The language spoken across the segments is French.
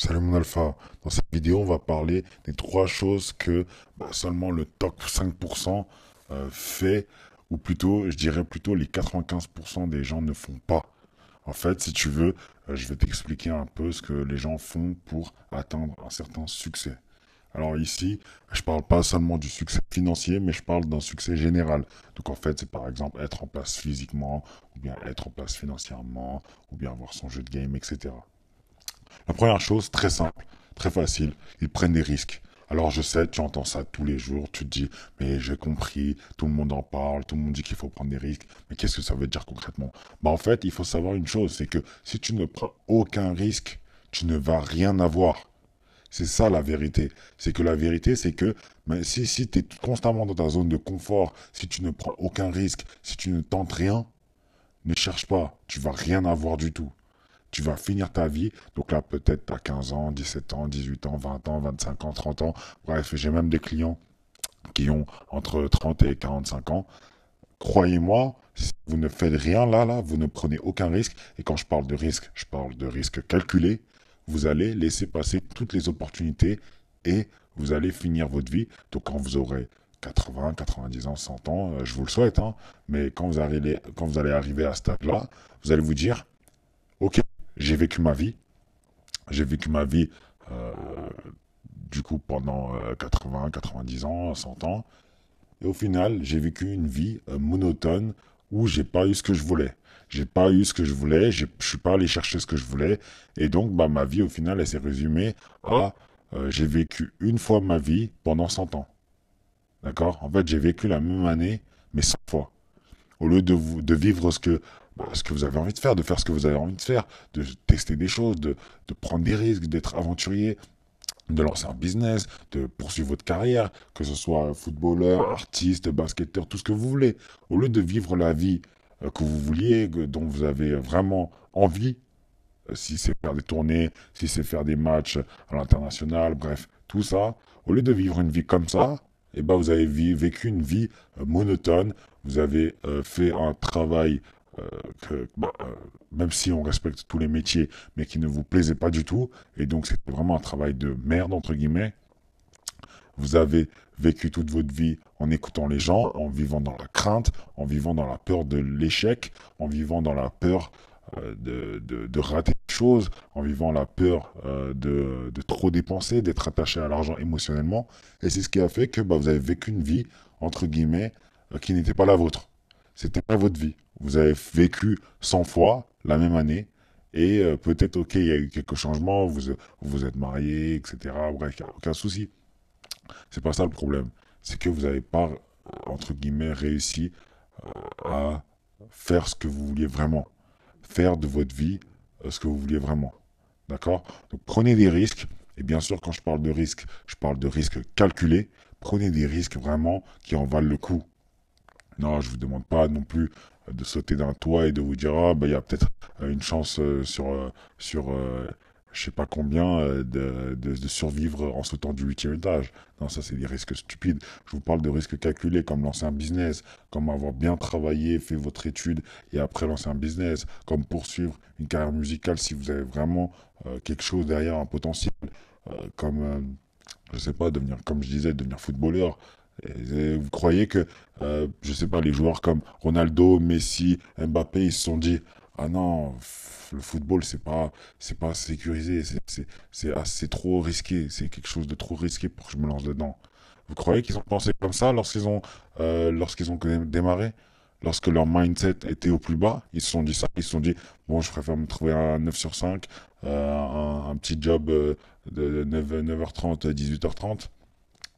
Salut mon alpha, dans cette vidéo on va parler des trois choses que bah, seulement le top 5% euh, fait, ou plutôt, je dirais plutôt les 95% des gens ne font pas. En fait, si tu veux, euh, je vais t'expliquer un peu ce que les gens font pour atteindre un certain succès. Alors ici, je parle pas seulement du succès financier, mais je parle d'un succès général. Donc en fait, c'est par exemple être en place physiquement, ou bien être en place financièrement, ou bien avoir son jeu de game, etc. La première chose, très simple, très facile, ils prennent des risques. Alors je sais, tu entends ça tous les jours, tu te dis, mais j'ai compris, tout le monde en parle, tout le monde dit qu'il faut prendre des risques, mais qu'est-ce que ça veut dire concrètement? Bah en fait, il faut savoir une chose, c'est que si tu ne prends aucun risque, tu ne vas rien avoir. C'est ça la vérité. C'est que la vérité, c'est que si, si tu es constamment dans ta zone de confort, si tu ne prends aucun risque, si tu ne tentes rien, ne cherche pas, tu vas rien avoir du tout tu vas finir ta vie. Donc là, peut-être tu as 15 ans, 17 ans, 18 ans, 20 ans, 25 ans, 30 ans. Bref, j'ai même des clients qui ont entre 30 et 45 ans. Croyez-moi, si vous ne faites rien là, là, vous ne prenez aucun risque. Et quand je parle de risque, je parle de risque calculé. Vous allez laisser passer toutes les opportunités et vous allez finir votre vie. Donc quand vous aurez 80, 90 ans, 100 ans, euh, je vous le souhaite, hein, mais quand vous, quand vous allez arriver à ce stade-là, vous allez vous dire, ok, j'ai vécu ma vie. J'ai vécu ma vie, euh, du coup, pendant 80, euh, 90 ans, 100 ans. Et au final, j'ai vécu une vie euh, monotone où j'ai pas eu ce que je voulais. J'ai pas eu ce que je voulais, je suis pas allé chercher ce que je voulais. Et donc, bah, ma vie, au final, elle s'est résumée à j'ai vécu une fois ma vie pendant 100 ans. D'accord? En fait, j'ai vécu la même année, mais 100 fois. Au lieu de, de vivre ce que ce que vous avez envie de faire, de faire ce que vous avez envie de faire, de tester des choses, de, prendre des risques, d'être aventurier, de lancer un business, de poursuivre votre carrière, que ce soit footballeur, artiste, basketteur, tout ce que vous voulez. Au lieu de vivre la vie euh, que vous vouliez, dont vous avez vraiment envie, euh, si c'est faire des tournées, si c'est faire des matchs à l'international, bref, tout ça, au lieu de vivre une vie comme ça, eh ben vous avez vécu une vie euh, monotone, vous avez fait un travail que, bah, euh, même si on respecte tous les métiers, mais qui ne vous plaisait pas du tout, et donc c'était vraiment un travail de merde, entre guillemets, vous avez vécu toute votre vie en écoutant les gens, en vivant dans la crainte, en vivant dans la peur de l'échec, en vivant dans la peur euh, de, rater des choses, en vivant la peur de, de, trop dépenser, d'être attaché à l'argent émotionnellement. Et c'est ce qui a fait que bah, vous avez vécu une vie, entre guillemets, qui n'était pas la vôtre. C'était pas votre vie. Vous avez vécu 100 fois la même année. Et euh, peut-être, ok, il y a eu quelques changements, vous vous êtes marié, etc. Bref, aucun souci. C'est pas ça le problème. C'est que vous n'avez pas, entre guillemets, réussi à faire ce que vous vouliez vraiment. Faire de votre vie euh, ce que vous vouliez vraiment. D'accord? Donc prenez des risques. Et bien sûr, quand je parle de risques, je parle de risques calculés. Prenez des risques vraiment qui en valent le coup. Non, je vous demande pas non plus de sauter d'un toit et de vous dire ah bah il y a peut-être euh, une chance euh, sur sur je sais pas combien de, de, survivre en sautant du huitième étage. Non, ça c'est des risques stupides. Je vous parle de risques calculés comme lancer un business, comme avoir bien travaillé, fait votre étude et après lancer un business, comme poursuivre une carrière musicale si vous avez vraiment quelque chose derrière, un potentiel, comme je sais pas devenir comme je disais devenir footballeur vous croyez que, euh, je sais pas, les joueurs comme Ronaldo, Messi, Mbappé, ils se sont dit, ah non, le football, c'est pas, c'est pas sécurisé, c'est assez trop risqué, c'est quelque chose de trop risqué pour que je me lance dedans. Vous croyez qu'ils ont pensé comme ça lorsqu'ils ont, euh, lorsqu'ils ont démarré? Lorsque leur mindset était au plus bas, ils se sont dit ça, ils se sont dit, bon, je préfère me trouver un 9 sur 5, euh, un, petit job de 9, 9h30 à 18h30,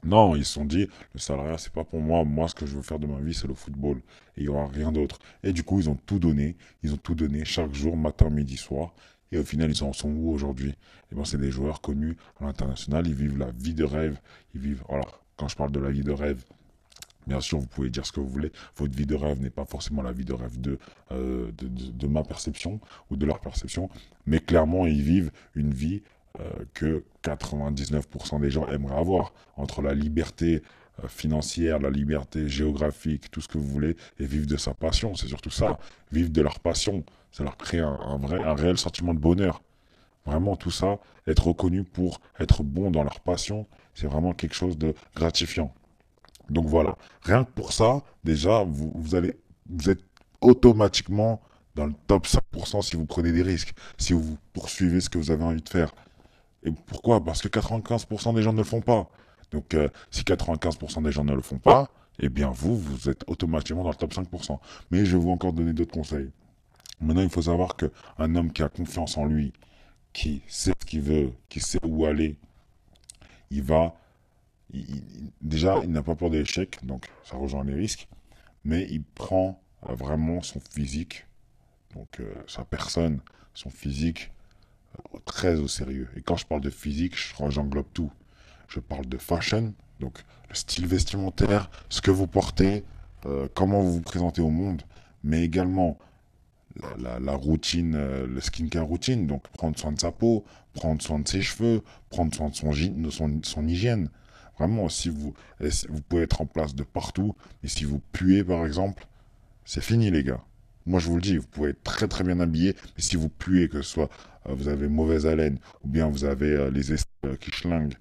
non, ils se sont dit, le salariat, c'est pas pour moi. Moi, ce que je veux faire de ma vie, c'est le football. Et il n'y aura rien d'autre. Et du coup, ils ont tout donné. Ils ont tout donné chaque jour, matin, midi, soir. Et au final, ils en sont où aujourd'hui? Eh bien, c'est des joueurs connus à l'international. Ils vivent la vie de rêve. Ils vivent. Alors, quand je parle de la vie de rêve, Bien sûr, vous pouvez dire ce que vous voulez. Votre vie de rêve n'est pas forcément la vie de rêve de, euh, ma perception ou de leur perception. Mais clairement, ils vivent une vie que 99% des gens aimeraient avoir, entre la liberté euh, financière, la liberté géographique, tout ce que vous voulez, et vivre de sa passion. C'est surtout ça. Vivre de leur passion, ça leur crée un, vrai, un réel sentiment de bonheur. Vraiment, tout ça, être reconnu pour être bon dans leur passion, c'est vraiment quelque chose de gratifiant. Donc voilà, rien que pour ça, déjà, vous êtes automatiquement dans le top 5% si vous prenez des risques, si vous poursuivez ce que vous avez envie de faire. Et pourquoi? Parce que 95% des gens ne le font pas. Donc euh, si 95% des gens ne le font pas, eh bien vous, vous êtes automatiquement dans le top 5%. Mais je vais vous encore donner d'autres conseils. Maintenant, il faut savoir qu'un homme qui a confiance en lui, qui sait ce qu'il veut, qui sait où aller, il va... déjà, il n'a pas peur de l'échec, donc ça rejoint les risques, mais il prend vraiment son physique, donc euh, sa personne, son physique, très au sérieux. Et quand je parle de physique, j'englobe tout. Je parle de fashion, donc le style vestimentaire, ce que vous portez, comment vous vous présentez au monde, mais également la, routine, euh, le skincare routine, donc prendre soin de sa peau, prendre soin de ses cheveux, prendre soin de son, son, son hygiène. Vraiment, si vous, vous pouvez être en place de partout, mais si vous puez par exemple, c'est fini les gars. Moi je vous le dis, vous pouvez être très très bien habillé, mais si vous puez, que ce soit euh, vous avez mauvaise haleine, ou bien vous avez euh, les esprits qui schlinguent,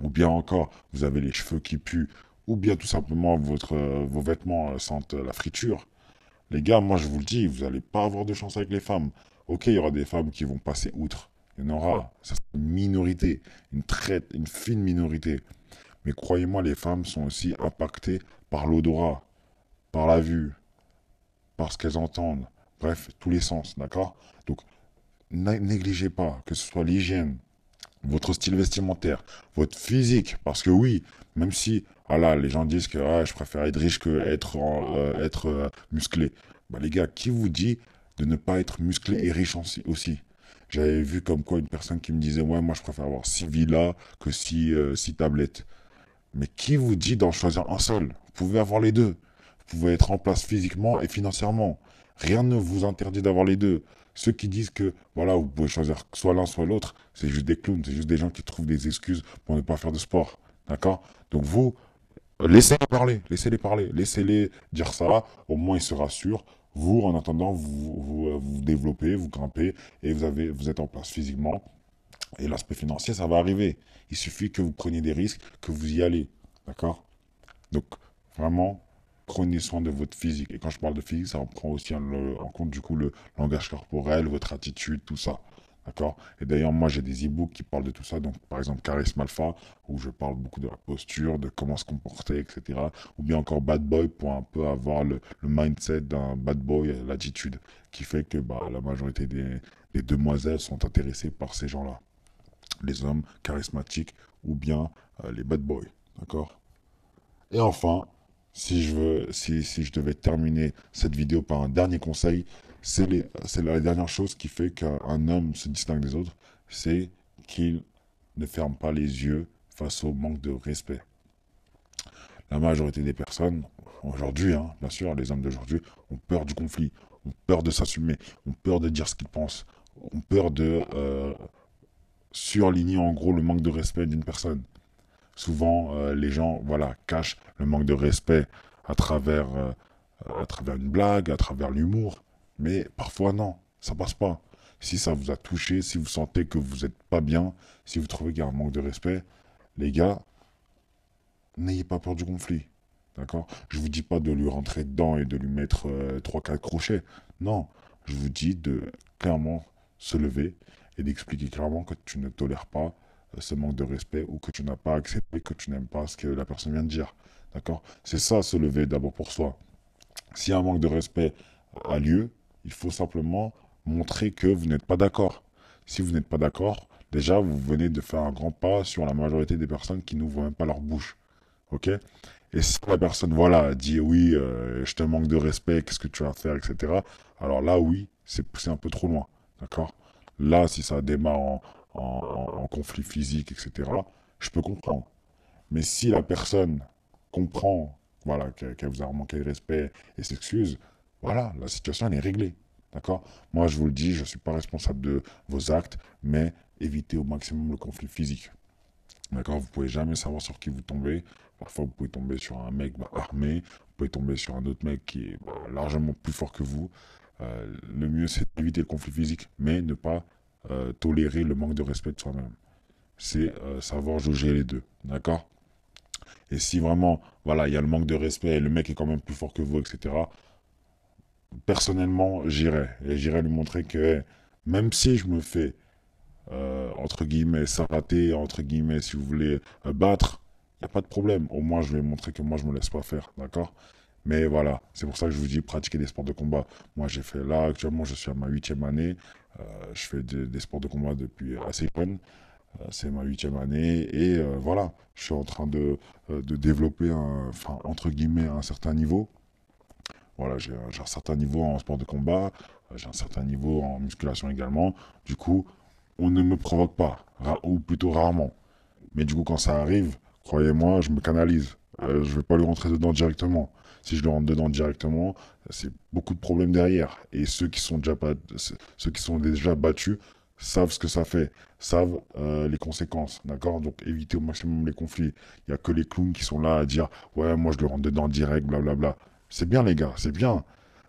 ou bien encore vous avez les cheveux qui puent, ou bien tout simplement votre, vos vêtements sentent la friture, les gars, moi je vous le dis, vous n'allez pas avoir de chance avec les femmes. Ok, il y aura des femmes qui vont passer outre. Il y en aura. C'est une minorité, une traite, une fine minorité. Mais croyez-moi, les femmes sont aussi impactées par l'odorat, par la vue, par ce qu'elles entendent. Bref, tous les sens, d'accord? Donc, négligez pas, que ce soit l'hygiène, votre style vestimentaire, votre physique, parce que oui, même si voilà, les gens disent que ah, je préfère être riche que être, euh, euh, musclé. Bah, les gars, qui vous dit de ne pas être musclé et riche aussi? J'avais vu comme quoi une personne qui me disait ouais, moi je préfère avoir six villas que six, euh, six tablettes. Mais qui vous dit d'en choisir un seul? Vous pouvez avoir les deux. Vous pouvez être en place physiquement et financièrement. Rien ne vous interdit d'avoir les deux. Ceux qui disent que voilà, vous pouvez choisir soit l'un soit l'autre, c'est juste des clowns, c'est juste des gens qui trouvent des excuses pour ne pas faire de sport. D'accord? Donc vous, laissez-les parler, laissez-les parler, laissez-les dire ça, au moins ils se rassurent. Vous, en attendant, vous vous, euh, vous développez, vous grimpez et vous, avez, vous êtes en place physiquement. Et l'aspect financier, ça va arriver. Il suffit que vous preniez des risques, que vous y allez. D'accord? Donc, vraiment, prenez soin de votre physique. Et quand je parle de physique, ça prend aussi en, compte du coup le langage corporel, votre attitude, tout ça. D'accord? Et d'ailleurs, moi, j'ai des e-books qui parlent de tout ça. Donc, par exemple, Charisme Alpha, où je parle beaucoup de la posture, de comment se comporter, etc. Ou bien encore Bad Boy, pour un peu avoir le, mindset d'un bad boy, l'attitude, qui fait que bah, la majorité des, demoiselles sont intéressées par ces gens-là. Les hommes charismatiques ou bien euh, les bad boys. D'accord? Et enfin, si je, veux, si, je devais terminer cette vidéo par un dernier conseil, c'est la dernière chose qui fait qu'un homme se distingue des autres, c'est qu'il ne ferme pas les yeux face au manque de respect. La majorité des personnes, aujourd'hui, hein, bien sûr, les hommes d'aujourd'hui, ont peur du conflit, ont peur de s'assumer, ont peur de dire ce qu'ils pensent, ont peur de euh, surligner en gros le manque de respect d'une personne. Souvent, euh, les gens voilà, cachent le manque de respect à travers, euh, à travers une blague, à travers l'humour. Mais parfois, non, ça passe pas. Si ça vous a touché, si vous sentez que vous n'êtes pas bien, si vous trouvez qu'il y a un manque de respect, les gars, n'ayez pas peur du conflit. D'accord? Je vous dis pas de lui rentrer dedans et de lui mettre euh, trois, 4 quatre crochets. Non, je vous dis de clairement se lever et d'expliquer clairement que tu ne tolères pas euh, ce manque de respect ou que tu n'as pas accepté, que tu n'aimes pas ce que la personne vient de dire. D'accord? C'est ça, se lever d'abord pour soi. A un manque de respect a lieu, il faut simplement montrer que vous n'êtes pas d'accord. Si vous n'êtes pas d'accord, déjà, vous venez de faire un grand pas sur la majorité des personnes qui n'ouvrent même pas leur bouche. Ok? Et si la personne, voilà, dit oui, euh, je te manque de respect, qu'est-ce que tu vas faire, etc. Alors là, oui, c'est poussé un peu trop loin. D'accord? Là, si ça démarre en, en, conflit physique, etc., je peux comprendre. Mais si la personne comprend voilà, qu'elle vous a manqué de respect et s'excuse, voilà, la situation, elle est réglée. D'accord? Moi, je vous le dis, je ne suis pas responsable de vos actes, mais évitez au maximum le conflit physique. D'accord? Vous pouvez jamais savoir sur qui vous tombez. Parfois, vous pouvez tomber sur un mec bah, armé, vous pouvez tomber sur un autre mec qui est bah, largement plus fort que vous. Euh, le mieux, c'est d'éviter le conflit physique, mais ne pas euh, tolérer le manque de respect de soi-même. C'est euh, savoir juger les deux, d'accord? Et si vraiment, voilà, il y a le manque de respect et le mec est quand même plus fort que vous, etc., personnellement, j'irai. Et j'irai lui montrer que même si je me fais, euh, entre guillemets, s'arrêter, entre guillemets, si vous voulez, battre, il n'y a pas de problème. Au moins, je vais montrer que moi, je me laisse pas faire, d'accord? Mais voilà, c'est pour ça que je vous dis pratiquer des sports de combat. Moi, j'ai fait là, actuellement, je suis à ma huitième année. Euh, je fais des sports de combat depuis assez jeune. Euh, c'est ma huitième année et euh, voilà, je suis en train de, de développer, un, entre guillemets, un certain niveau. Voilà, j'ai un certain niveau en sport de combat, j'ai un certain niveau en musculation également. Du coup, on ne me provoque pas, ou plutôt rarement. Mais du coup, quand ça arrive, croyez-moi, je me canalise. Je ne vais pas lui rentrer dedans directement si je le rentre dedans directement, c'est beaucoup de problèmes derrière. Et ceux qui sont déjà, pas, ceux qui sont déjà battus savent ce que ça fait, savent euh, les conséquences, d'accord? Donc évitez au maximum les conflits. Il n'y a que les clowns qui sont là à dire « Ouais, moi je le rentre dedans direct, blablabla. » C'est bien les gars, c'est bien.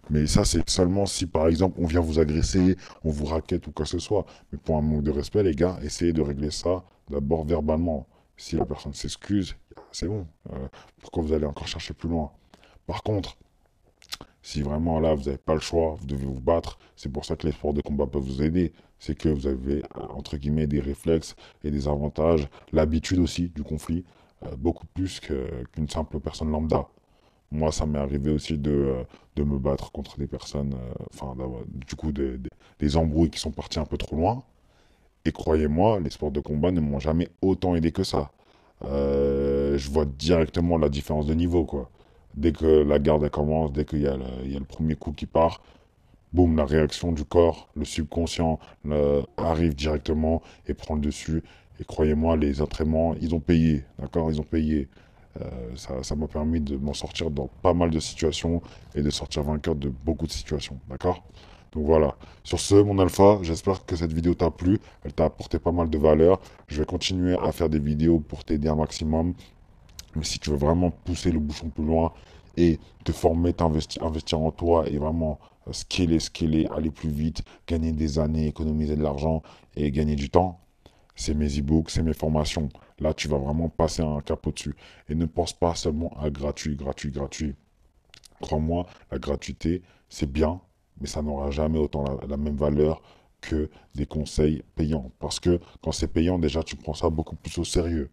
Mais ça, c'est seulement si, par exemple, on vient vous agresser, on vous raquette ou quoi que ce soit. Mais pour un manque de respect, les gars, essayez de régler ça d'abord verbalement. Si la personne s'excuse, c'est bon. Euh, pourquoi vous allez encore chercher plus loin? Par contre, si vraiment là, vous n'avez pas le choix, vous devez vous battre, c'est pour ça que les sports de combat peuvent vous aider. C'est que vous avez, euh, entre guillemets, des réflexes et des avantages, l'habitude aussi du conflit, euh, beaucoup plus qu'une simple personne lambda. Moi, ça m'est arrivé aussi de, de, me battre contre des personnes, enfin, du coup, des embrouilles qui sont partis un peu trop loin. Et croyez-moi, les sports de combat ne m'ont jamais autant aidé que ça. je vois directement la différence de niveau, quoi. Dès que la garde commence, dès qu'il y, a le premier coup qui part, boum, la réaction du corps, le subconscient arrive directement et prend le dessus. Et croyez-moi, les entraînements, ils ont payé, d'accord Ils ont payé. Euh, ça m'a permis de m'en sortir dans pas mal de situations et de sortir vainqueur de beaucoup de situations, d'accord? Donc voilà. Sur ce, mon alpha, j'espère que cette vidéo t'a plu. Elle t'a apporté pas mal de valeur. Je vais continuer à faire des vidéos pour t'aider un maximum. Mais si tu veux vraiment pousser le bouchon plus loin et te former, t'investir investir en toi et vraiment euh, scaler, scaler, aller plus vite, gagner des années, économiser de l'argent et gagner du temps, c'est mes e-books, c'est mes formations. Là, tu vas vraiment passer un cap au-dessus. Et ne pense pas seulement à gratuit, gratuit, gratuit. Crois-moi, la gratuité, c'est bien, mais ça n'aura jamais autant la, même valeur que des conseils payants. Parce que quand c'est payant, déjà, tu prends ça beaucoup plus au sérieux.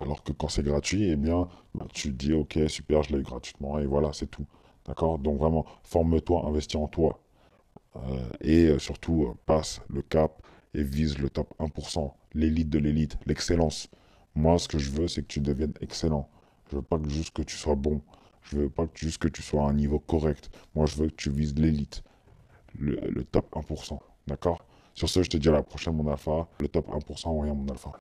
Alors que quand c'est gratuit, eh bien, bah, tu te dis, ok, super, je l'ai eu gratuitement, et voilà, c'est tout. D'accord? Donc vraiment, forme-toi, investis en toi. Euh, et euh, surtout, euh, passe le cap et vise le top 1%, l'élite de l'élite, l'excellence. Moi, ce que je veux, c'est que tu deviennes excellent. Je veux pas que juste que tu sois bon. Je veux pas que juste que tu sois à un niveau correct. Moi, je veux que tu vises l'élite. Le, top 1%. D'accord? Sur ce, je te dis à la prochaine, mon alpha. Le top 1% rien, mon alpha.